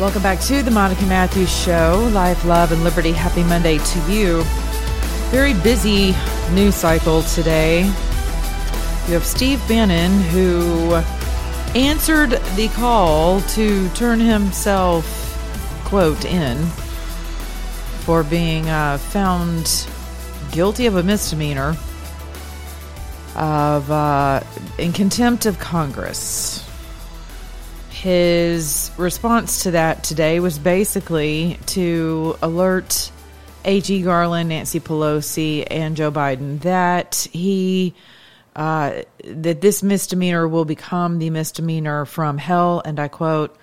Welcome back to the Monica Matthews Show. Life, love, and liberty. Happy Monday to you. Very busy news cycle today. You have Steve Bannon, who answered the call to turn himself, quote, in for being uh, found guilty of a misdemeanor of uh, in contempt of Congress. His response to that today was basically to alert A.G. Garland, Nancy Pelosi, and Joe Biden that he uh, that this misdemeanor will become the misdemeanor from hell, and I quote,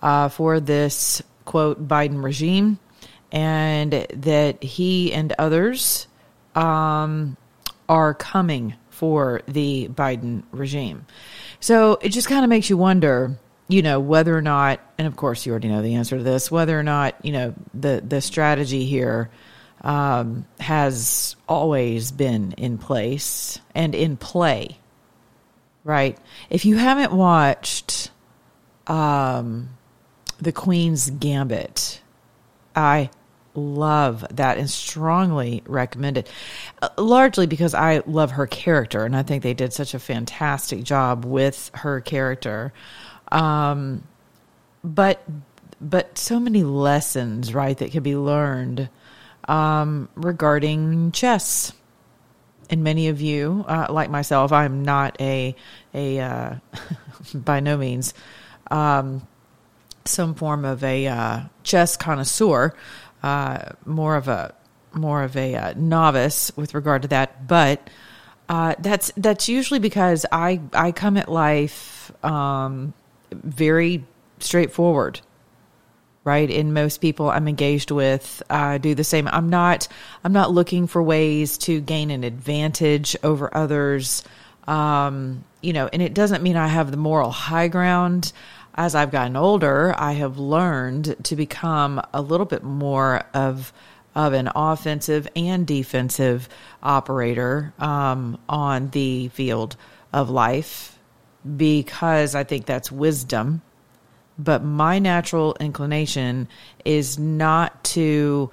uh, for this quote Biden regime, and that he and others um, are coming for the Biden regime. So it just kind of makes you wonder, you know, whether or not, and of course you already know the answer to this, whether or not, you know, the the strategy here um, has always been in place and in play, right? If you haven't watched um, the Queen's Gambit, I love that and strongly recommend it. Uh, largely because I love her character, and I think they did such a fantastic job with her character. Um, but but so many lessons, right, that could be learned um, regarding chess. And many of you, uh, like myself, I'm not a a uh, by no means um, some form of a uh, chess connoisseur, uh, more of a more of a uh, novice with regard to that. But uh, that's that's usually because I I come at life um, very straightforward right? And most people i'm engaged with uh, do the same. I'm not i'm not looking for ways to gain an advantage over others. Um, you know and it doesn't mean i have the moral high ground. As i've gotten older i have learned to become a little bit more of of an offensive and defensive operator um, on the field of life because i think that's wisdom but my natural inclination is not to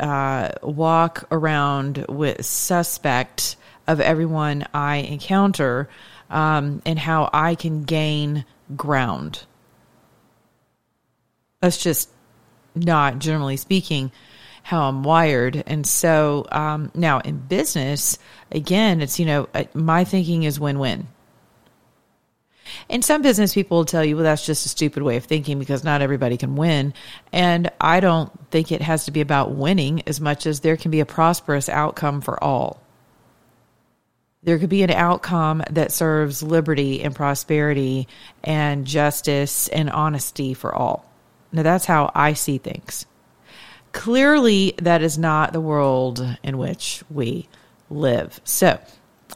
uh, walk around with suspect of everyone I encounter um, and how I can gain ground. That's just not, generally speaking, how I'm wired. And so um, now in business, again, it's, you know, uh, my thinking is win win. And some business people will tell you, well, that's just a stupid way of thinking because not everybody can win. And I don't think it has to be about winning as much as there can be a prosperous outcome for all. There could be an outcome that serves liberty and prosperity and justice and honesty for all. Now, that's how I see things. Clearly, that is not the world in which we live. So,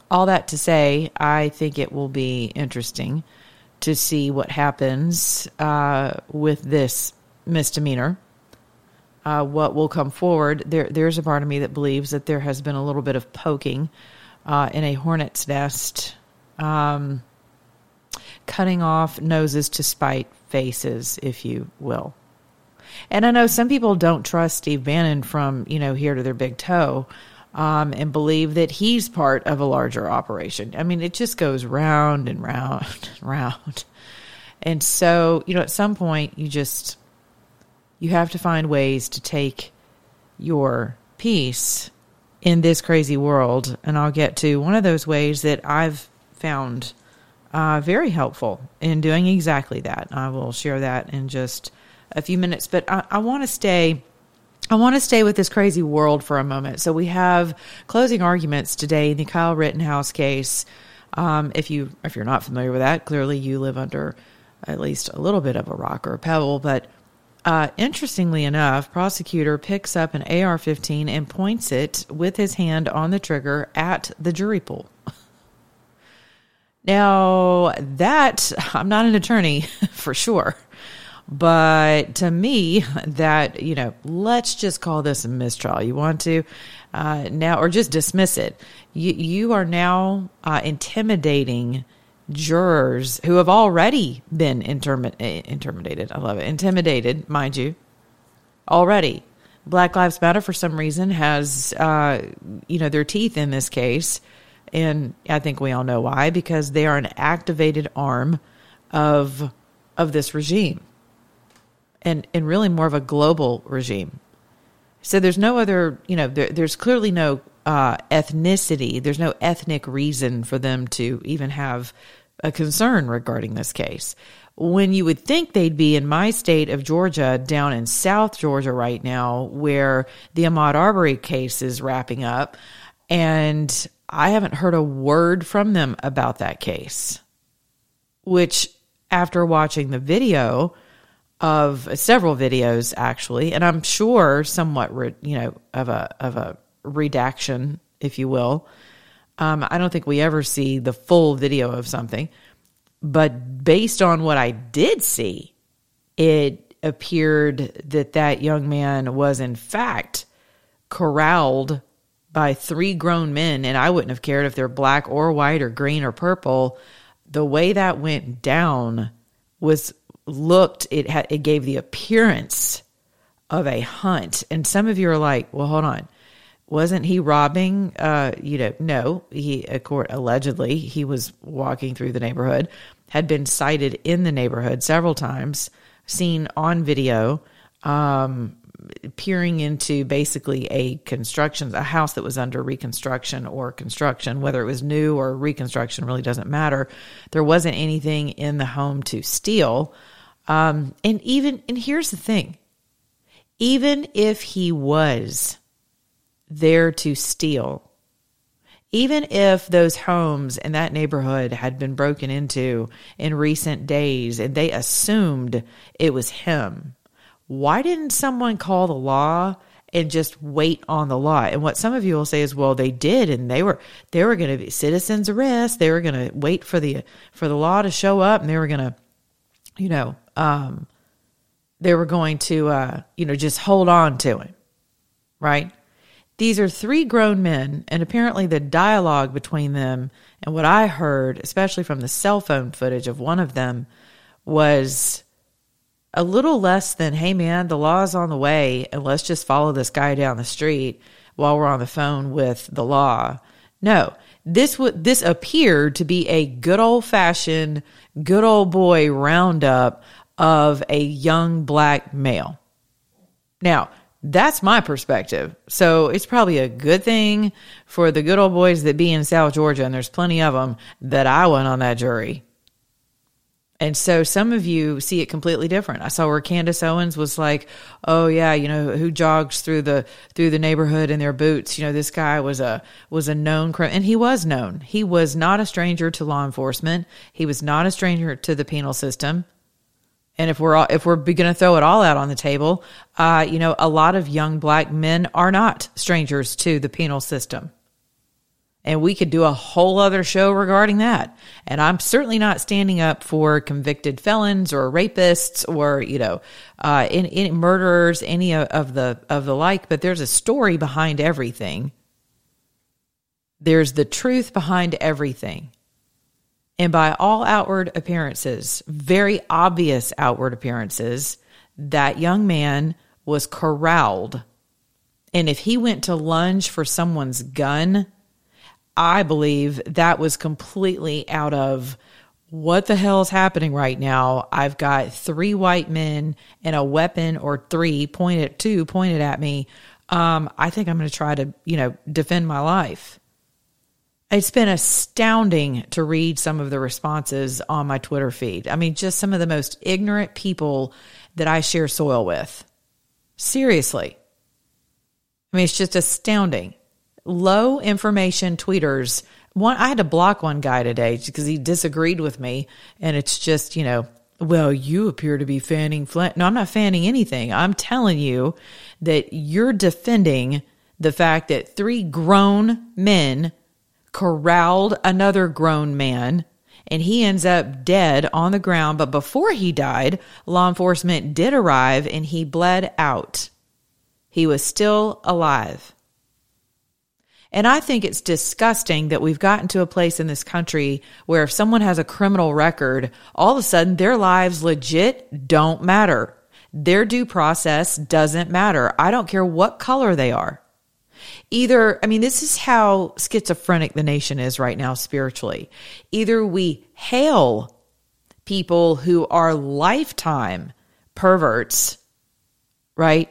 all that to say, I think it will be interesting to see what happens uh, with this misdemeanor. Uh, what will come forward? There, there's a part of me that believes that there has been a little bit of poking uh, in a hornet's nest, um, cutting off noses to spite faces, if you will. And I know some people don't trust Steve Bannon from you know here to their big toe um, and believe that he's part of a larger operation. I mean, it just goes round and round and round. And so, you know, at some point, you just you have to find ways to take your peace in this crazy world. And I'll get to one of those ways that I've found uh, very helpful in doing exactly that. I will share that in just a few minutes. But I, I want to stay I want to stay with this crazy world for a moment. So we have closing arguments today in the Kyle Rittenhouse case. Um, if you if you're not familiar with that, clearly you live under at least a little bit of a rock or a pebble. But uh, interestingly enough, prosecutor picks up an AR-15 and points it with his hand on the trigger at the jury pool. Now, that I'm not an attorney for sure, but to me, that you know, let's just call this a mistrial. You want to uh, now, or just dismiss it. You you are now uh, intimidating jurors who have already been intermi- eh, intimidated. I love it. Intimidated, mind you, already. Black Lives Matter, for some reason, has uh, you know their teeth in this case, and I think we all know why because they are an activated arm of of this regime, and and really more of a global regime. So there's no other, you know, there, there's clearly no uh, ethnicity. There's no ethnic reason for them to even have a concern regarding this case. When you would think they'd be in my state of Georgia, down in South Georgia right now, where the Ahmaud Arbery case is wrapping up, and I haven't heard a word from them about that case. Which, after watching the video of several videos, actually, and I'm sure somewhat, you know, of a of a redaction, if you will. Um, I don't think we ever see the full video of something, but based on what I did see, it appeared that that young man was in fact corralled by three grown men, and I wouldn't have cared if they're black or white or green or purple. The way that went down was looked it had it gave the appearance of a hunt, and some of you are like, "Well, hold on." wasn't he robbing uh you know no he a court, allegedly he was walking through the neighborhood had been sighted in the neighborhood several times seen on video um peering into basically a construction a house that was under reconstruction or construction. Whether it was new or reconstruction really doesn't matter. There wasn't anything in the home to steal um and even and here's the thing even if he was there to steal. Even if those homes in that neighborhood had been broken into in recent days and they assumed it was him, why didn't someone call the law and just wait on the law? And what some of you will say is, well, they did, and they were they were going to be citizens arrest. They were going to wait for the for the law to show up, and they were going to, you know, um, they were going to, uh, you know, just hold on to him, right? These are three grown men, and apparently the dialogue between them and what I heard, especially from the cell phone footage of one of them, was a little less than, hey man, the law is on the way, and let's just follow this guy down the street while we're on the phone with the law. No, this would this appeared to be a good old fashioned, good old boy roundup of a young black male. Now, that's my perspective. So it's probably a good thing for the good old boys that be in South Georgia, and there's plenty of them, that I went on that jury. And so some of you see it completely different. I saw where Candace Owens was like, "Oh yeah, you know who jogs through the through the neighborhood in their boots? You know this guy was a was a known criminal, and he was known. He was not a stranger to law enforcement. He was not a stranger to the penal system. And if we're all, if we're going to throw it all out on the table, uh, you know, a lot of young black men are not strangers to the penal system. And we could do a whole other show regarding that. And I'm certainly not standing up for convicted felons or rapists or, you know, uh, any, any murderers, any of the, of the like, but there's a story behind everything. There's the truth behind everything. And by all outward appearances, very obvious outward appearances, that young man was corralled. And if he went to lunge for someone's gun, I believe that was completely out of what the hell is happening right now? I've got three white men and a weapon or three pointed, two pointed at me. Um, I think I'm going to try to, you know, defend my life. It's been astounding to read some of the responses on my Twitter feed. I mean, just some of the most ignorant people that I share soil with. Seriously. I mean, it's just astounding. Low information tweeters. One, I had to block one guy today because he disagreed with me, and it's just you know well, you appear to be fanning Flint. No, I'm not fanning anything. I'm telling you that you're defending the fact that three grown men corralled another grown man and he ends up dead on the ground. But before he died, law enforcement did arrive and he bled out. He was still alive. And I think it's disgusting that we've gotten to a place in this country where if someone has a criminal record, all of a sudden their lives legit don't matter. Their due process doesn't matter. I don't care what color they are. Either, I mean, this is how schizophrenic the nation is right now spiritually. Either we hail people who are lifetime perverts, right?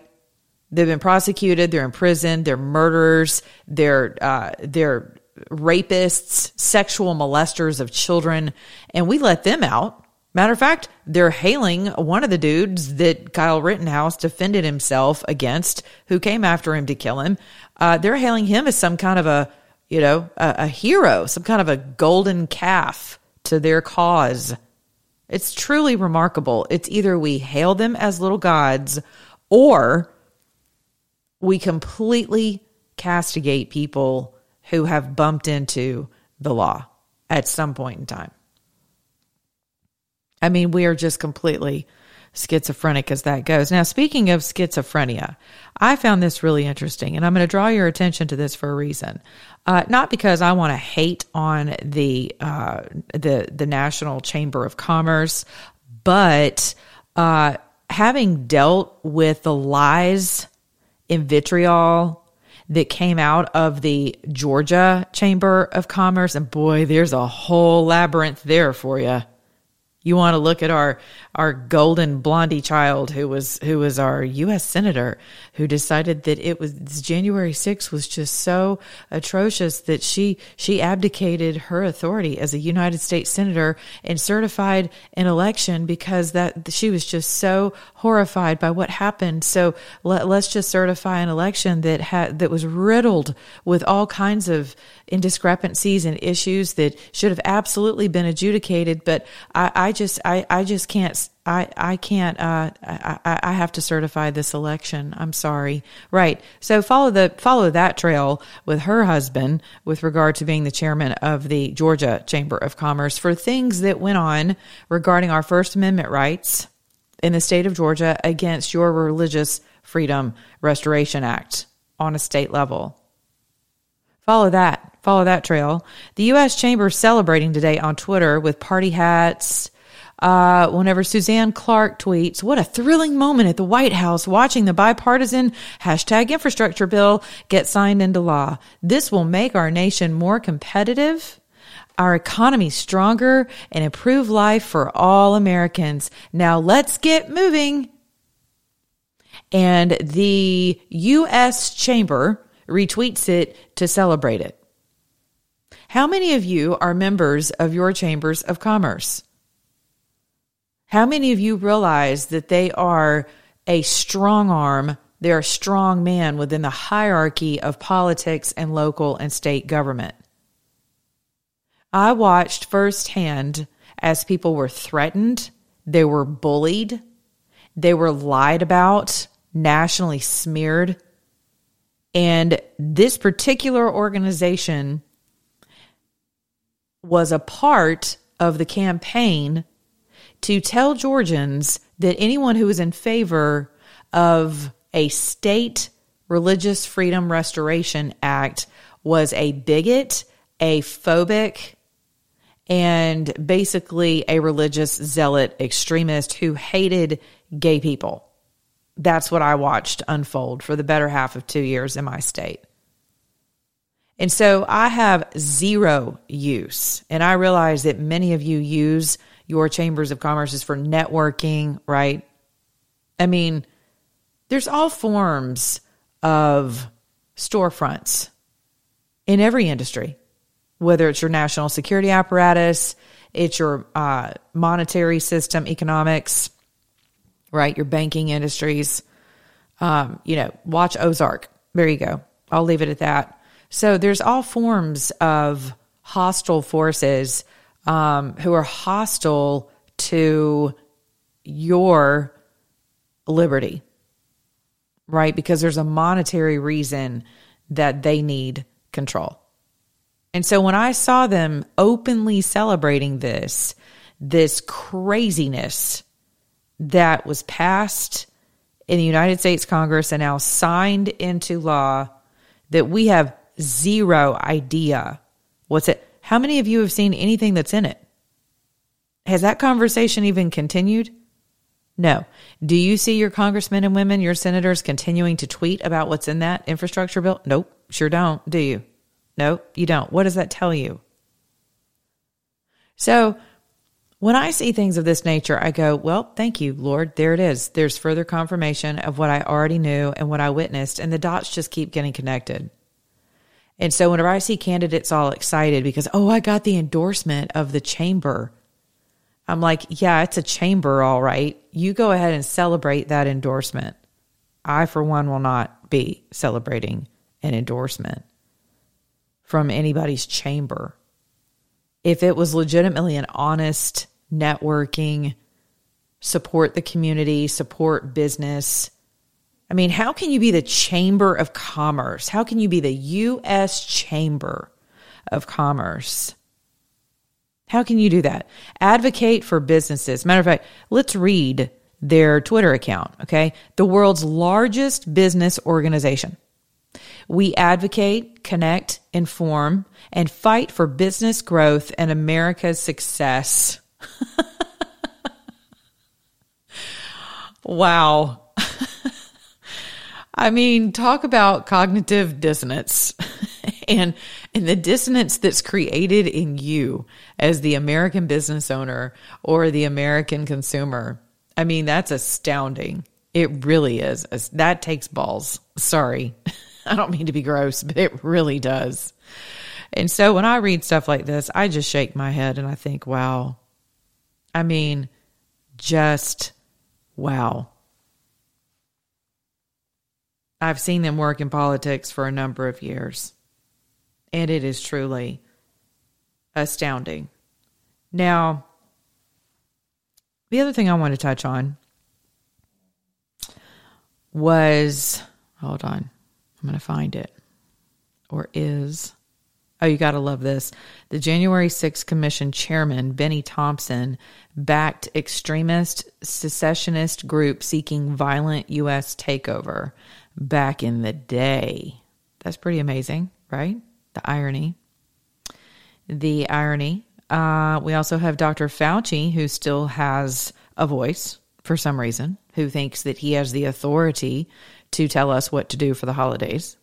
They've been prosecuted. They're in prison. They're murderers. They're uh, they're rapists, sexual molesters of children, and we let them out. Matter of fact, they're hailing one of the dudes that Kyle Rittenhouse defended himself against, who came after him to kill him. Uh, they're hailing him as some kind of a, you know, a, a hero, some kind of a golden calf to their cause. It's truly remarkable. It's either we hail them as little gods or we completely castigate people who have bumped into the law at some point in time. I mean, we are just completely schizophrenic as that goes. Now, speaking of schizophrenia, I found this really interesting, and I'm going to draw your attention to this for a reason. Uh, not because I want to hate on the uh, the the National Chamber of Commerce, but uh, having dealt with the lies and vitriol that came out of the Georgia Chamber of Commerce, and boy, there's a whole labyrinth there for you. You want to look at our our golden blondie child who was who was our U.S. senator who decided that it was January 6th was just so atrocious that she she abdicated her authority as a United States senator and certified an election because that she was just so horrified by what happened. So let, us just certify an election that had that was riddled with all kinds of indiscrepancies and issues that should have absolutely been adjudicated. But I, I just I, I just can't I, I can't, uh, I, I have to certify this election. I'm sorry. Right. So follow the, follow that trail with her husband with regard to being the chairman of the Georgia Chamber of Commerce for things that went on regarding our First Amendment rights in the state of Georgia against your Religious Freedom Restoration Act on a state level. Follow that. Follow that trail. The U.S. Chamber is celebrating today on Twitter with party hats, uh, whenever Suzanne Clark tweets, what a thrilling moment at the White House watching the bipartisan hashtag infrastructure bill get signed into law. This will make our nation more competitive, our economy stronger, and improve life for all Americans. Now let's get moving. And the U.S. Chamber retweets it to celebrate it. How many of you are members of your chambers of commerce? How many of you realize that they are a strong arm? They're a strong man within the hierarchy of politics and local and state government. I watched firsthand as people were threatened, they were bullied, they were lied about, nationally smeared. And this particular organization was a part of the campaign to tell Georgians that anyone who is in favor of a state religious freedom restoration act was a bigot, a phobic, and basically a religious zealot extremist who hated gay people. That's what I watched unfold for the better half of two years in my state. And so I have zero use. And I realize that many of you use your chambers of commerce is for networking, right? I mean, there's all forms of storefronts in every industry, whether it's your national security apparatus, it's your uh, monetary system, economics, right? Your banking industries. Um, you know, watch Ozark. There you go. I'll leave it at that. So there's all forms of hostile forces um, who are hostile to your liberty, right? Because there's a monetary reason that they need control. And so when I saw them openly celebrating this, this craziness that was passed in the United States Congress and now signed into law that we have zero idea what's it. How many of you have seen anything that's in it? Has that conversation even continued? No. Do you see your congressmen and women, your senators continuing to tweet about what's in that infrastructure bill? Nope, sure don't. Do you? Nope, you don't. What does that tell you? So, when I see things of this nature, I go, well, thank you, Lord. There it is. There's further confirmation of what I already knew and what I witnessed, and the dots just keep getting connected. And so whenever I see candidates all excited because, oh, I got the endorsement of the chamber, I'm like, yeah, it's a chamber, all right. You go ahead and celebrate that endorsement. I, for one, will not be celebrating an endorsement from anybody's chamber. If it was legitimately an honest networking, support the community, support business, I mean, how can you be the Chamber of Commerce? How can you be the U.S. Chamber of Commerce? How can you do that? Advocate for businesses. Matter of fact, let's read their Twitter account, okay? The world's largest business organization. We advocate, connect, inform, and fight for business growth and America's success. wow. I mean, talk about cognitive dissonance and and the dissonance that's created in you as the American business owner or the American consumer. I mean, that's astounding. It really is. That takes balls. Sorry. I don't mean to be gross, but it really does. And so when I read stuff like this, I just shake my head and I think, wow. I mean, just wow. I've seen them work in politics for a number of years, and it is truly astounding. Now, the other thing I want to touch on was hold on, I'm going to find it, or is. Oh, you got to love this. The January 6th Commission chairman, Bennie Thompson, backed extremist secessionist group seeking violent U.S. takeover back in the day. That's pretty amazing, right? The irony. The irony. Uh, we also have Dr. Fauci, who still has a voice for some reason, who thinks that he has the authority to tell us what to do for the holidays.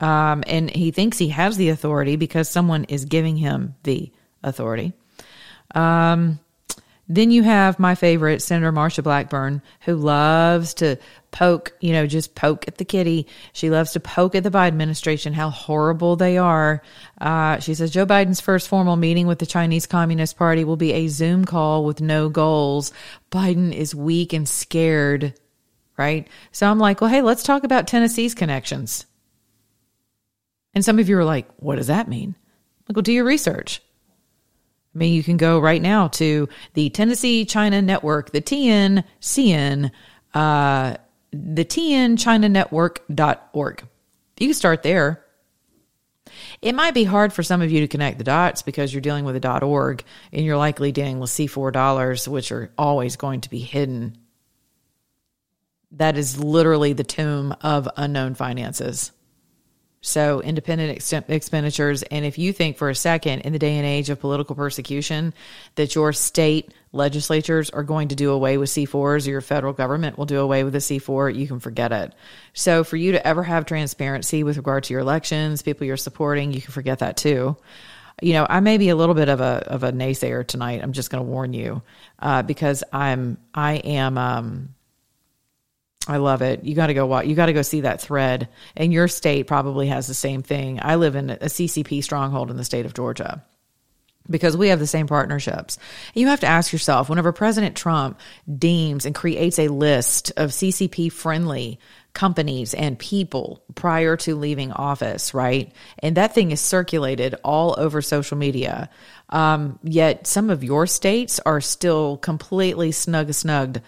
Um, and he thinks he has the authority because someone is giving him the authority. Um, then you have my favorite, Senator Marsha Blackburn, who loves to poke, you know, just poke at the kitty. She loves to poke at the Biden administration, how horrible they are. Uh, she says Joe Biden's first formal meeting with the Chinese Communist Party will be a Zoom call with no goals. Biden is weak and scared, right? So I'm like, well, hey, let's talk about Tennessee's connections. And some of you are like, what does that mean? Like, well, do your research. I mean, you can go right now to the Tennessee China Network, the TNCN, uh, the TNChinaNetwork.org. You can start there. It might be hard for some of you to connect the dots because you're dealing with a .org and you're likely dealing with C4 dollars, which are always going to be hidden. That is literally the tomb of unknown finances. So, independent ex- expenditures. And if you think for a second in the day and age of political persecution that your state legislatures are going to do away with C4s or your federal government will do away with the C4, you can forget it. So, for you to ever have transparency with regard to your elections, people you're supporting, you can forget that too. You know, I may be a little bit of a of a naysayer tonight. I'm just going to warn you uh, because I'm I am um, I love it. You got to go watch. You got to go see that thread. And your state probably has the same thing. I live in a CCP stronghold in the state of Georgia because we have the same partnerships. You have to ask yourself whenever President Trump deems and creates a list of CCP friendly companies and people prior to leaving office, right? And that thing is circulated all over social media. Um, yet some of your states are still completely snug snugged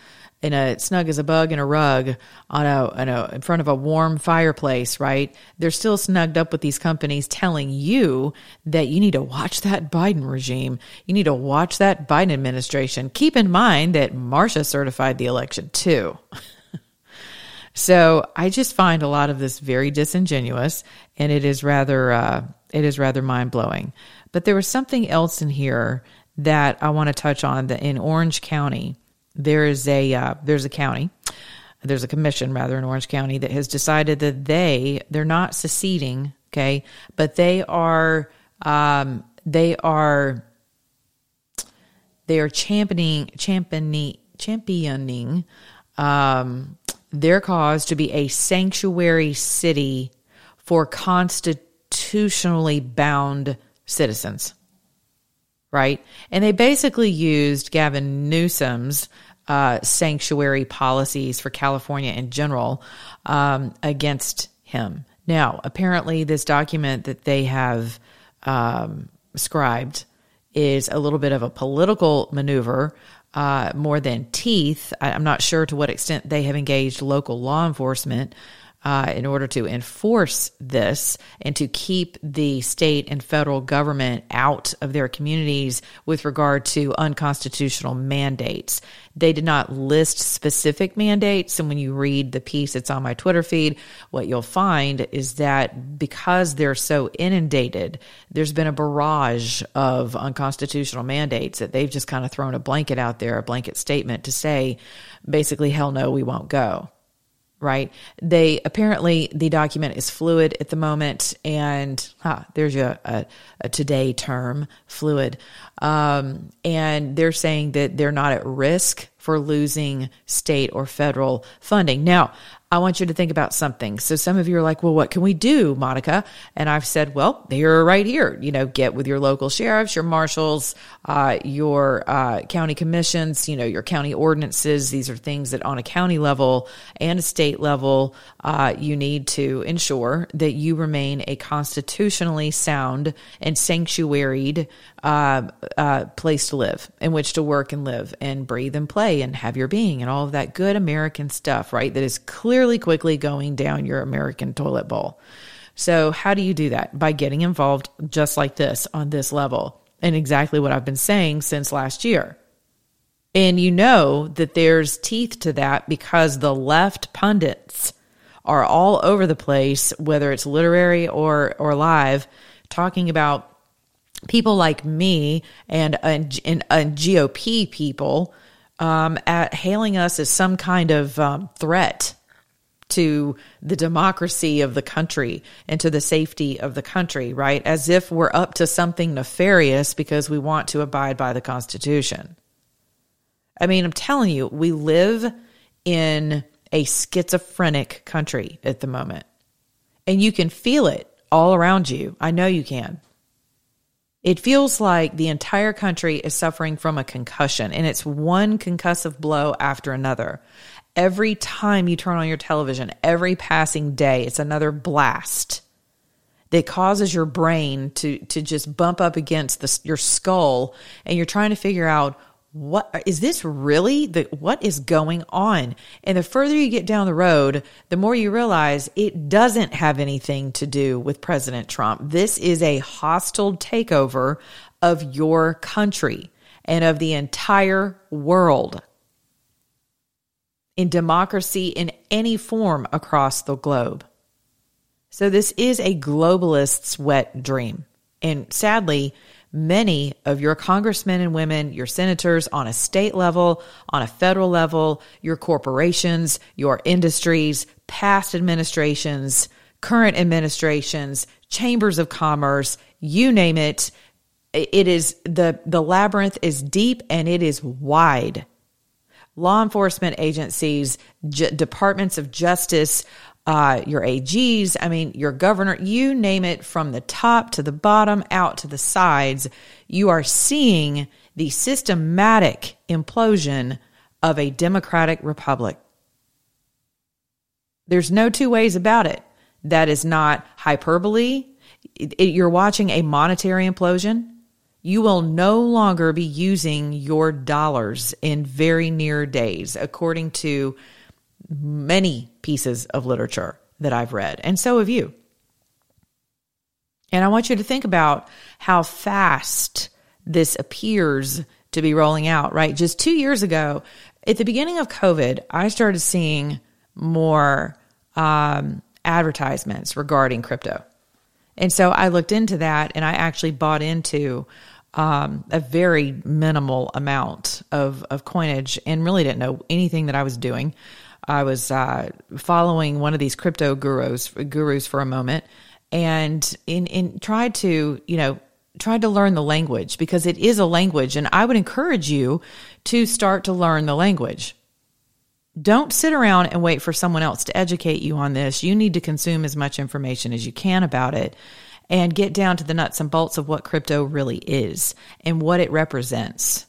in a snug as a bug in a rug on a, on a in front of a warm fireplace, right? They're still snugged up with these companies telling you that you need to watch that Biden regime. You need to watch that Biden administration. Keep in mind that Marsha certified the election too. so I just find a lot of this very disingenuous, and it is rather uh, it is rather mind blowing. But there was something else in here that I want to touch on. That in Orange County there is a uh, there's a county there's a commission rather in Orange County that has decided that they they're not seceding, okay, but they are um, they are they are championing championing championing um, their cause to be a sanctuary city for constitutionally bound citizens right? And they basically used Gavin Newsom's uh, sanctuary policies for California in general um, against him. Now, apparently, this document that they have um, scribed is a little bit of a political maneuver. Uh, more than teeth. I, I'm not sure to what extent they have engaged local law enforcement uh, in order to enforce this and to keep the state and federal government out of their communities with regard to unconstitutional mandates. They did not list specific mandates. And when you read the piece that's on my Twitter feed, what you'll find is that because they're so inundated, there's been a barrage of unconstitutional mandates that they've just kind of thrown a blanket out there, a blanket statement to say, basically, hell no, we won't go right? They apparently the document is fluid at the moment, and huh, there's a, a, a, today term, fluid. Um, and they're saying that they're not at risk for losing state or federal funding. Now, I want you to think about something. So some of you are like, well, what can we do, Monica? And I've said, well, they're right here. You know, get with your local sheriffs, your marshals, uh, your uh, county commissions, you know, your county ordinances. These are things that on a county level and a state level, uh, you need to ensure that you remain a constitutionally sound and sanctuaried uh, uh, place to live, in which to work and live and breathe and play and have your being and all of that good American stuff, right? That is clearly quickly going down your American toilet bowl. So, how do you do that? By getting involved just like this on this level. And exactly what I've been saying since last year. And you know that there's teeth to that because the left pundits are all over the place, whether it's literary or, or live, talking about people like me and, and, and GOP people um, at hailing us as some kind of um, threat to the democracy of the country and to the safety of the country, right? As if we're up to something nefarious because we want to abide by the Constitution. I mean, I'm telling you, we live in a schizophrenic country at the moment, and you can feel it all around you. I know you can. It feels like the entire country is suffering from a concussion, and it's one concussive blow after another. Every time you turn on your television, every passing day, it's another blast that causes your brain to to just bump up against the, your skull, and you're trying to figure out what is this really the what is going on? And the further you get down the road the more you realize it doesn't have anything to do with president trump. This is a hostile takeover of your country and of the entire world in democracy in any form across the globe. So this is a globalist's wet dream. And sadly many of your congressmen and women, your senators on a state level, on a federal level, your corporations, your industries, past administrations, current administrations, chambers of commerce, you name it. It is the, the labyrinth is deep and it is wide. Law enforcement agencies, departments of justice, uh, your AGs, I mean, your governor, you name it from the top to the bottom, out to the sides, you are seeing the systematic implosion of a democratic republic. There's no two ways about it. That is not hyperbole. It- it- you're watching a monetary implosion. You will no longer be using your dollars in very near days, according to many pieces of literature that I've read. And so have you. And I want you to think about how fast this appears to be rolling out, right? Just two years ago, at the beginning of COVID, I started seeing more um, advertisements regarding crypto. And so I looked into that and I actually bought into um, a very minimal amount of, of coinage and really didn't know anything that I was doing. I was uh, following one of these crypto gurus gurus for a moment and in, in tried to, you know, tried to learn the language because it is a language and I would encourage you to start to learn the language. Don't sit around and wait for someone else to educate you on this. You need to consume as much information as you can about it and get down to the nuts and bolts of what crypto really is and what it represents.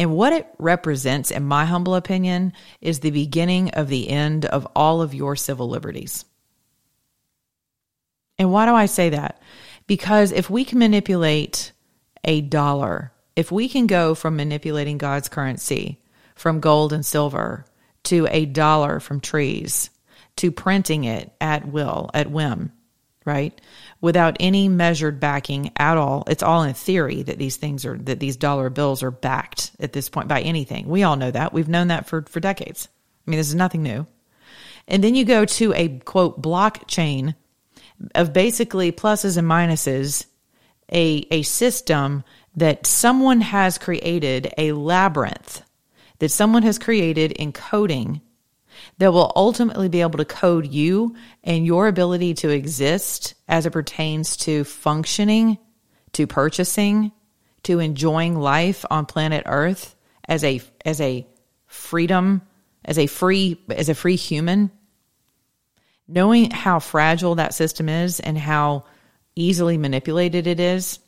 And what it represents, in my humble opinion, is the beginning of the end of all of your civil liberties. And why do I say that? Because if we can manipulate a dollar, if we can go from manipulating God's currency, from gold and silver, to a dollar from trees, to printing it at will, at whim, right? Without any measured backing at all. It's all in theory that these things are, that these dollar bills are backed at this point by anything. We all know that. We've known that for, for decades. I mean, this is nothing new. And then you go to a quote blockchain of basically pluses and minuses, a, a system that someone has created, a labyrinth that someone has created in coding that will ultimately be able to code you and your ability to exist as it pertains to functioning, to purchasing, to enjoying life on planet Earth as a as a freedom, as a free as a free human. Knowing how fragile that system is and how easily manipulated it is,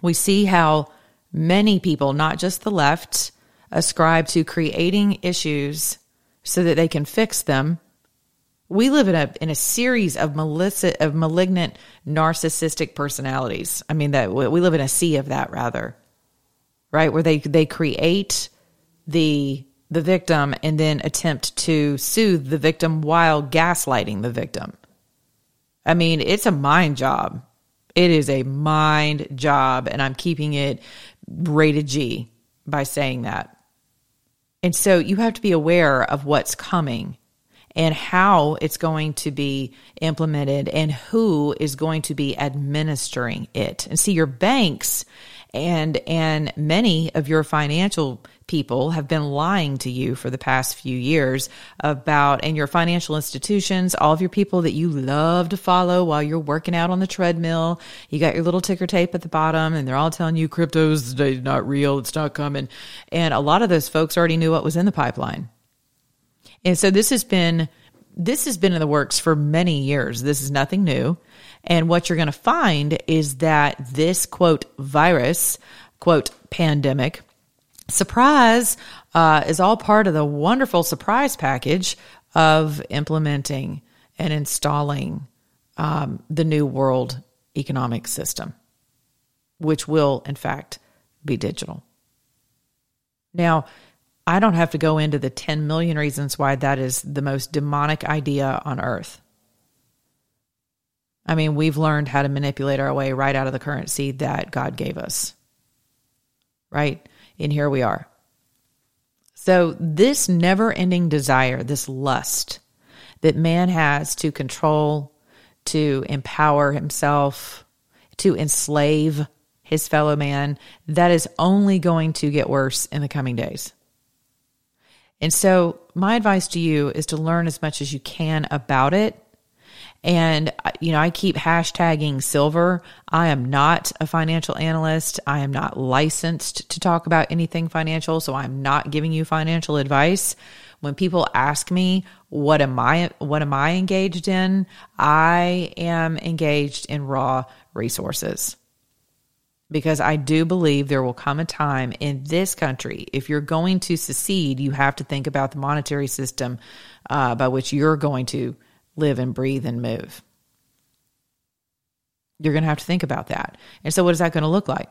we see how many people, not just the left, ascribe to creating issues so that they can fix them. We live in a in a series of malicit of malignant narcissistic personalities. I mean that we live in a sea of that rather. Right? Where they they create the the victim and then attempt to soothe the victim while gaslighting the victim. I mean, it's a mind job. It is a mind job and I'm keeping it rated G by saying that. And so you have to be aware of what's coming and how it's going to be implemented and who is going to be administering it. And see your banks and and many of your financial people have been lying to you for the past few years about and your financial institutions all of your people that you love to follow while you're working out on the treadmill. You got your little ticker tape at the bottom and they're all telling you crypto's not real it's not coming. And a lot of those folks already knew what was in the pipeline. And so this has been this has been in the works for many years. This is nothing new and what you're going to find is that this quote virus, quote pandemic, surprise, uh, is all part of the wonderful surprise package of implementing and installing um, the new world economic system, which will, in fact, be digital. Now, I don't have to go into the 10 million reasons why that is the most demonic idea on earth. I mean, we've learned how to manipulate our way right out of the currency that God gave us. Right? And here we are. So, this never ending desire, this lust that man has to control, to empower himself, to enslave his fellow man, that is only going to get worse in the coming days. And so, my advice to you is to learn as much as you can about it and, you know, I keep hashtagging silver. I am not a financial analyst. I am not licensed to talk about anything financial. So I'm not giving you financial advice. When people ask me, what am I, what am I engaged in? I am engaged in raw resources because I do believe there will come a time in this country, if you're going to secede, you have to think about the monetary system uh, by which you're going to live and breathe and move. You're going to have to think about that. And so, what is that going to look like?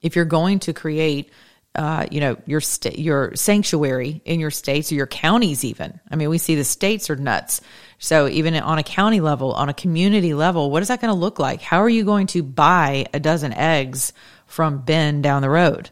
If you're going to create, uh, you know, your your sanctuary in your states or your counties, even. I mean, we see the states are nuts. So, even on a county level, on a community level, what is that going to look like? How are you going to buy a dozen eggs from Ben down the road?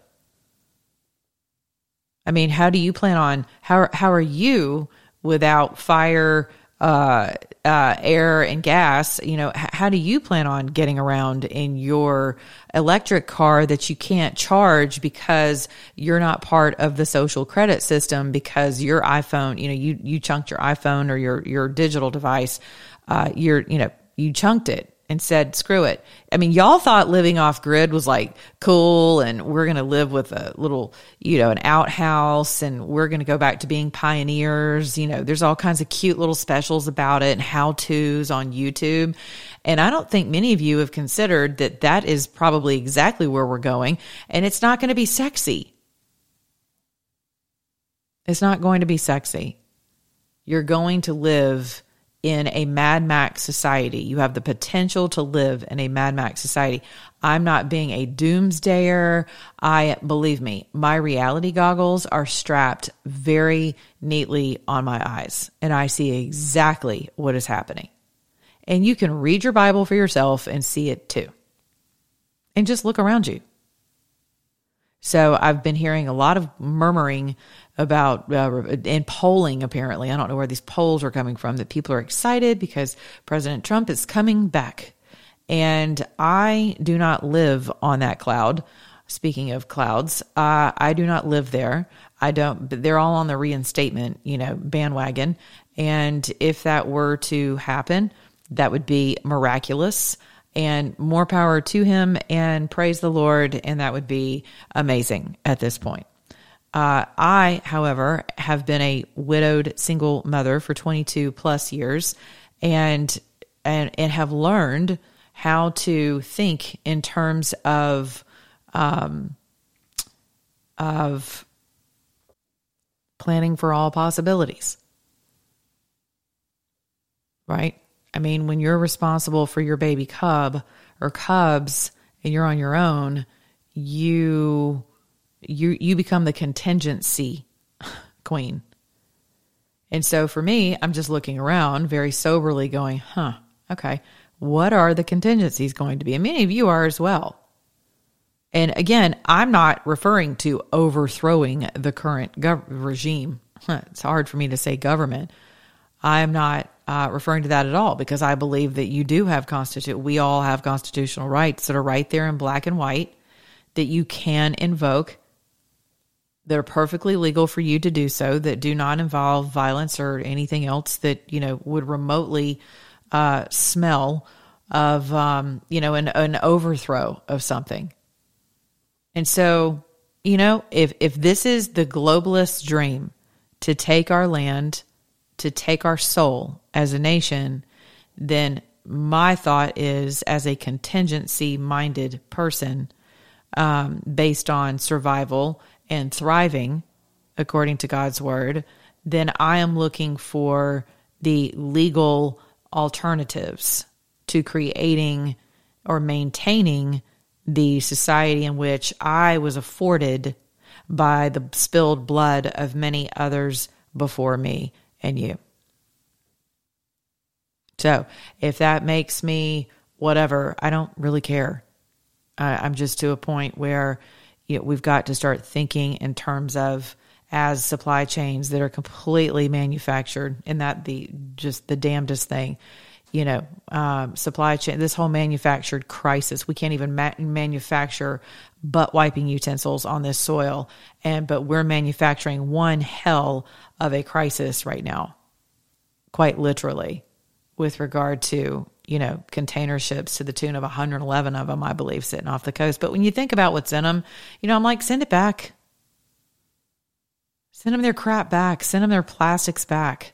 I mean, how do you plan on how how are you without fire, uh, uh, air, and gas? You know, h- how do you plan on getting around in your electric car that you can't charge because you're not part of the social credit system because your iPhone, you know, you you chunked your iPhone or your your digital device, uh, you're you know you chunked it and said, screw it. I mean, y'all thought living off grid was like cool and we're going to live with a little, you know, an outhouse and we're going to go back to being pioneers. You know, there's all kinds of cute little specials about it and how to's on YouTube. And I don't think many of you have considered that that is probably exactly where we're going. And it's not going to be sexy. It's not going to be sexy. You're going to live in a Mad Max society. You have the potential to live in a Mad Max society. I'm not being a doomsdayer. I believe me, my reality goggles are strapped very neatly on my eyes, and I see exactly what is happening. And you can read your Bible for yourself and see it too. And just look around you. So I've been hearing a lot of murmuring about uh, and polling. Apparently, I don't know where these polls are coming from. That people are excited because President Trump is coming back, and I do not live on that cloud. Speaking of clouds, uh, I do not live there. I don't. They're all on the reinstatement, you know, bandwagon. And if that were to happen, that would be miraculous and more power to him and praise the Lord. And that would be amazing at this point. Uh, I, however, have been a widowed single mother for 22 plus years and, and, and have learned how to think in terms of, um, of planning for all possibilities. Right? I mean, when you're responsible for your baby cub or cubs and you're on your own, you you you become the contingency queen. And so for me, I'm just looking around very soberly going, "Huh, okay. What are the contingencies going to be?" And many of you are as well. And again, I'm not referring to overthrowing the current gov- regime. It's hard for me to say government. I'm not uh, referring to that at all because I believe that you do have constitution. We all have constitutional rights that are right there in black and white that you can invoke. That are perfectly legal for you to do so. That do not involve violence or anything else that you know would remotely uh, smell of um, you know an, an overthrow of something. And so, you know, if if this is the globalist dream to take our land to take our soul as a nation, then my thought is as a contingency minded person, um, based on survival and thriving according to God's word, then I am looking for the legal alternatives to creating or maintaining the society in which I was afforded by the spilled blood of many others before me and you. So if that makes me whatever, I don't really care. I, am just to a point where you know, we've got to start thinking in terms of as supply chains that are completely manufactured and that the just the damnedest thing you know um, supply chain this whole manufactured crisis we can't even ma- manufacture butt wiping utensils on this soil. And but we're manufacturing one hell of a crisis right now quite literally with regard to you know container ships to the tune of 111 of them i believe sitting off the coast. But when you think about what's in them you know i'm like send it back. Send them their crap back. Send them their plastics back.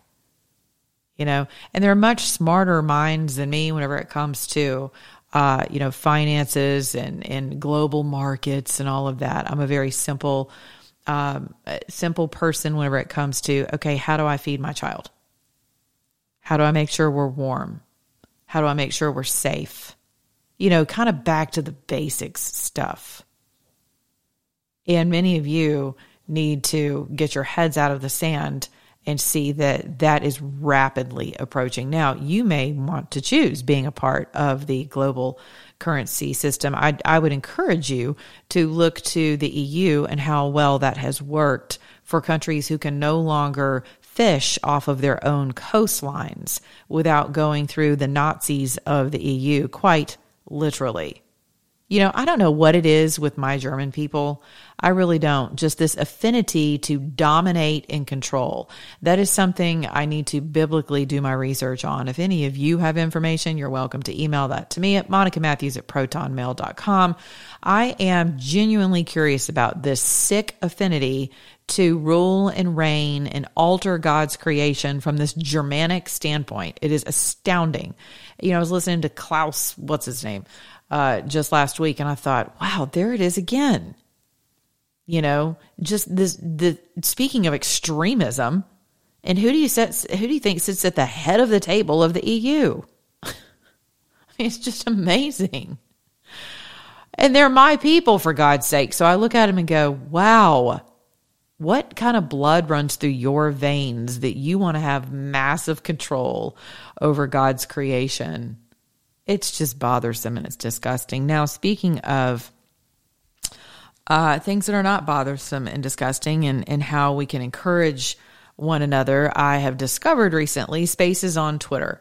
You know and there are much smarter minds than me whenever it comes to uh, you know finances and and global markets and all of that. I'm a very simple um, simple person whenever it comes to okay how do i feed my child? How do I make sure we're warm? How do I make sure we're safe? You know, kind of back to the basics stuff. And many of you need to get your heads out of the sand and see that that is rapidly approaching. Now, you may want to choose being a part of the global currency system. I, I would encourage you to look to the EU and how well that has worked for countries who can no longer fish off of their own coastlines without going through the Nazis of the EU, quite literally. You know, I don't know what it is with my German people. I really don't. Just this affinity to dominate and control. That is something I need to biblically do my research on. If any of you have information, you're welcome to email that to me at Monica Matthews at protonmail.com. I am genuinely curious about this sick affinity to rule and reign and alter God's creation from this Germanic standpoint. It is astounding. You know, I was listening to Klaus, what's his name? uh, just last week, and I thought, wow, there it is again. You know, just this. The speaking of extremism, and who do you set? Who do you think sits at the head of the table of the EU? I mean, it's just amazing. And they're my people, for God's sake. So I look at them and go, wow, what kind of blood runs through your veins that you want to have massive control over God's creation? it's just bothersome and it's disgusting. Now, speaking of uh, things that are not bothersome and disgusting and, and how we can encourage one another, I have discovered recently spaces on Twitter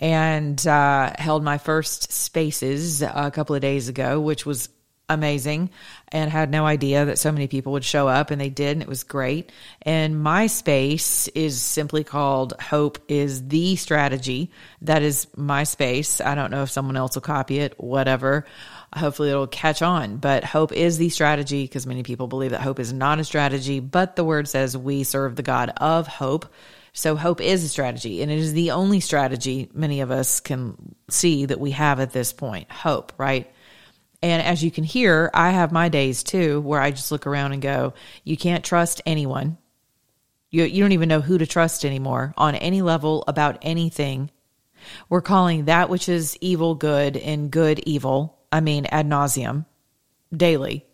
and uh, held my first spaces a couple of days ago, which was amazing and had no idea that so many people would show up and they did and it was great. And my space is simply called hope is the strategy. That is my space. I don't know if someone else will copy it whatever hopefully it'll catch on but hope is the strategy because many people believe that hope is not a strategy but the word says we serve the god of hope so hope is a strategy and it is the only strategy many of us can see that we have at this point hope right and as you can hear, I have my days too where I just look around and go, you can't trust anyone. You, you don't even know who to trust anymore on any level about anything. We're calling that which is evil good and good evil. I mean, ad nauseum, daily.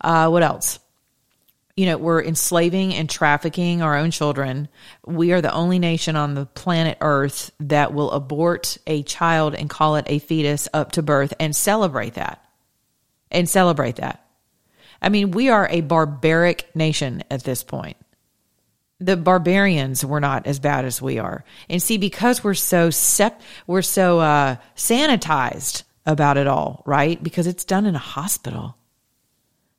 Uh, what else? You know, we're enslaving and trafficking our own children. We are the only nation on the planet Earth that will abort a child and call it a fetus up to birth and celebrate that and celebrate that. I mean, we are a barbaric nation at this point. The barbarians were not as bad as we are. And see, because we're so sep- we're so uh, sanitized about it all, right? Because it's done in a hospital,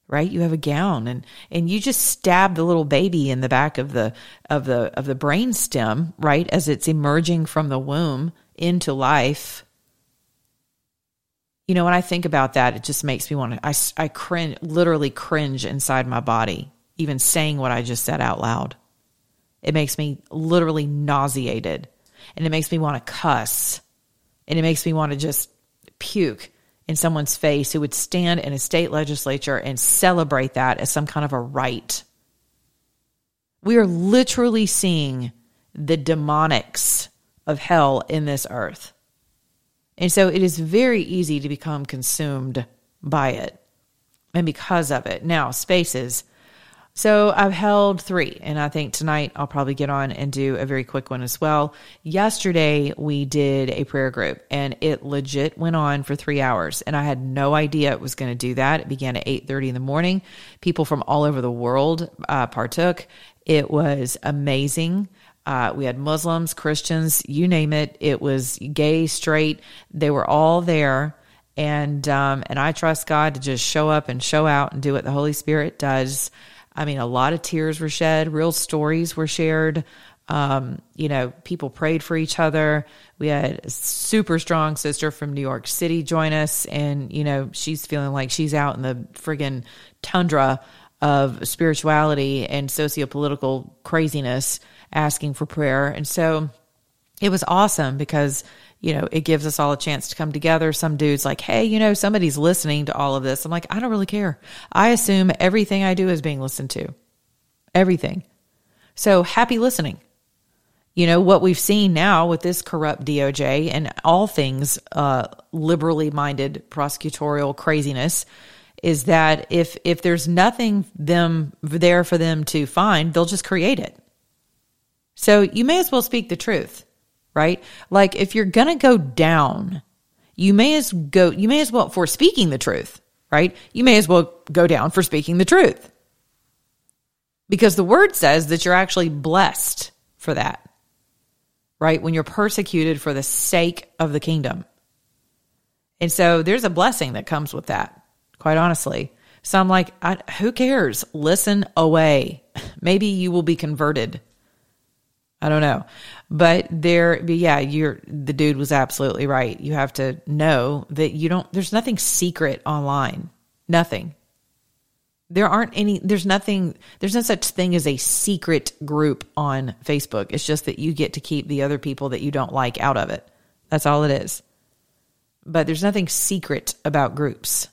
right? You have a gown and and you just stab the little baby in the back of the of the of the brain stem, right, as it's emerging from the womb into life you know, when I think about that, it just makes me want to, I, I cringe, literally cringe inside my body, even saying what I just said out loud. It makes me literally nauseated and it makes me want to cuss and it makes me want to just puke in someone's face who would stand in a state legislature and celebrate that as some kind of a right. We are literally seeing the demonics of hell in this earth. And so it is very easy to become consumed by it and because of it. Now, spaces. So I've held three, and I think tonight I'll probably get on and do a very quick one as well. Yesterday we did a prayer group, and it legit went on for three hours, and I had no idea it was going to do that. It began at eight thirty in the morning. People from all over the world uh, partook. It was amazing. Uh, we had Muslims, Christians, you name it. It was gay, straight. They were all there. And, um, and I trust God to just show up and show out and do what the Holy Spirit does. I mean, a lot of tears were shed, real stories were shared. Um, you know, people prayed for each other. We had a super strong sister from New York City join us, and you know, she's feeling like she's out in the friggin' tundra of spirituality and sociopolitical craziness asking for prayer. And so it was awesome because, you know, it gives us all a chance to come together. Some dude's like, hey, you know, somebody's listening to all of this. I'm like, I don't really care. I assume everything I do is being listened to. Everything. So happy listening. You know, what we've seen now with this corrupt DOJ and all things uh, liberally minded prosecutorial craziness is that if if there's nothing them there for them to find, they'll just create it. So you may as well speak the truth, right? Like if you're going to go down, you may as go you may as well for speaking the truth, right? You may as well go down for speaking the truth. Because the word says that you're actually blessed for that. Right? When you're persecuted for the sake of the kingdom. And so there's a blessing that comes with that, quite honestly. So I'm like, I, who cares? Listen away. Maybe you will be converted. I don't know. But there, but yeah, you're, the dude was absolutely right. You have to know that you don't, there's nothing secret online. Nothing. There aren't any, there's nothing, there's no such thing as a secret group on Facebook. It's just that you get to keep the other people that you don't like out of it. That's all it is. But there's nothing secret about groups.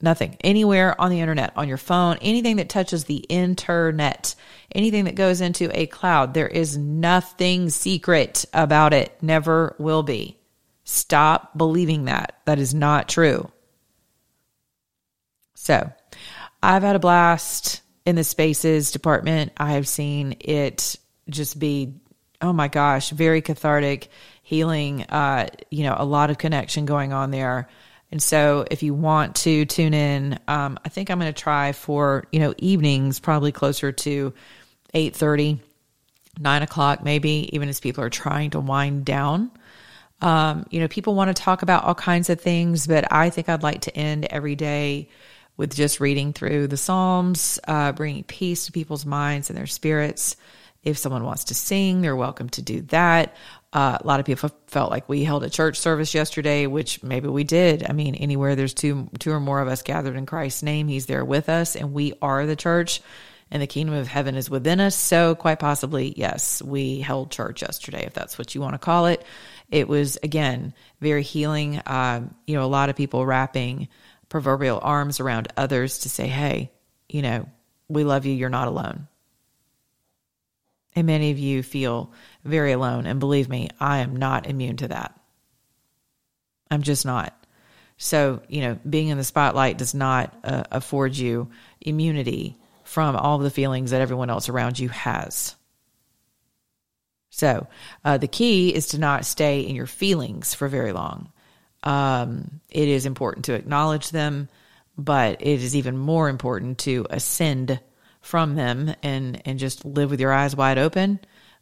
Nothing. Anywhere on the internet, on your phone, anything that touches the internet, anything that goes into a cloud, there is nothing secret about it. Never will be. Stop believing that. That is not true. So, I've had a blast in the spaces department. I have seen it just be, oh my gosh, very cathartic, healing, uh, you know, a lot of connection going on there. And so if you want to tune in, um, I think I'm going to try for, you know, evenings, probably closer to 8.30, 9 o'clock, maybe, even as people are trying to wind down. Um, you know, people want to talk about all kinds of things, but I think I'd like to end every day with just reading through the Psalms, uh, bringing peace to people's minds and their spirits. If someone wants to sing, they're welcome to do that. Uh, a lot of people felt like we held a church service yesterday, which maybe we did. I mean, anywhere there's two, two or more of us gathered in Christ's name, He's there with us, and we are the church, and the kingdom of heaven is within us. So, quite possibly, yes, we held church yesterday, if that's what you want to call it. It was again very healing. Uh, you know, a lot of people wrapping proverbial arms around others to say, "Hey, you know, we love you. You're not alone." And many of you feel very alone. And believe me, I am not immune to that. I'm just not. So, you know, being in the spotlight does not uh, afford you immunity from all the feelings that everyone else around you has. So, uh, the key is to not stay in your feelings for very long. Um, it is important to acknowledge them, but it is even more important to ascend from them and and just live with your eyes wide open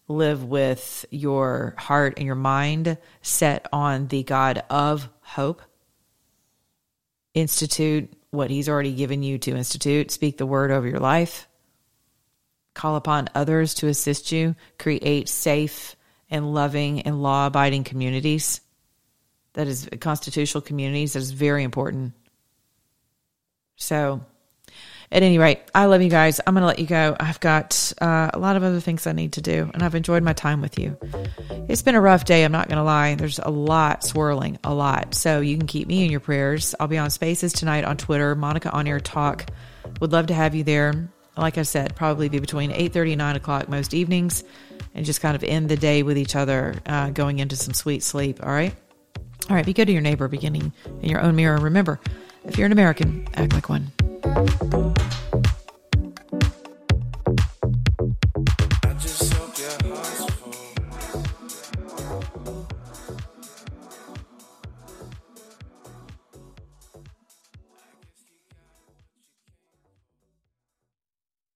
live with your heart and your mind set on the God of hope institute what he's already given you to institute. Speak the word over your life. Call upon others to assist you. Create safe and loving and law abiding communities. That is constitutional communities that is very important. So at any rate, I love you guys. I'm going to let you go. I've got uh, a lot of other things I need to do, and I've enjoyed my time with you. It's been a rough day. I'm not going to lie. There's a lot swirling, a lot. So you can keep me in your prayers. I'll be on Spaces tonight on Twitter, Monica On Air Talk. Would love to have you there. Like I said, probably be between 8:30 and 9 o'clock most evenings, and just kind of end the day with each other, uh, going into some sweet sleep. All right. All right. Be good to your neighbor, beginning in your own mirror. Remember, if you're an American, act like one. Boom.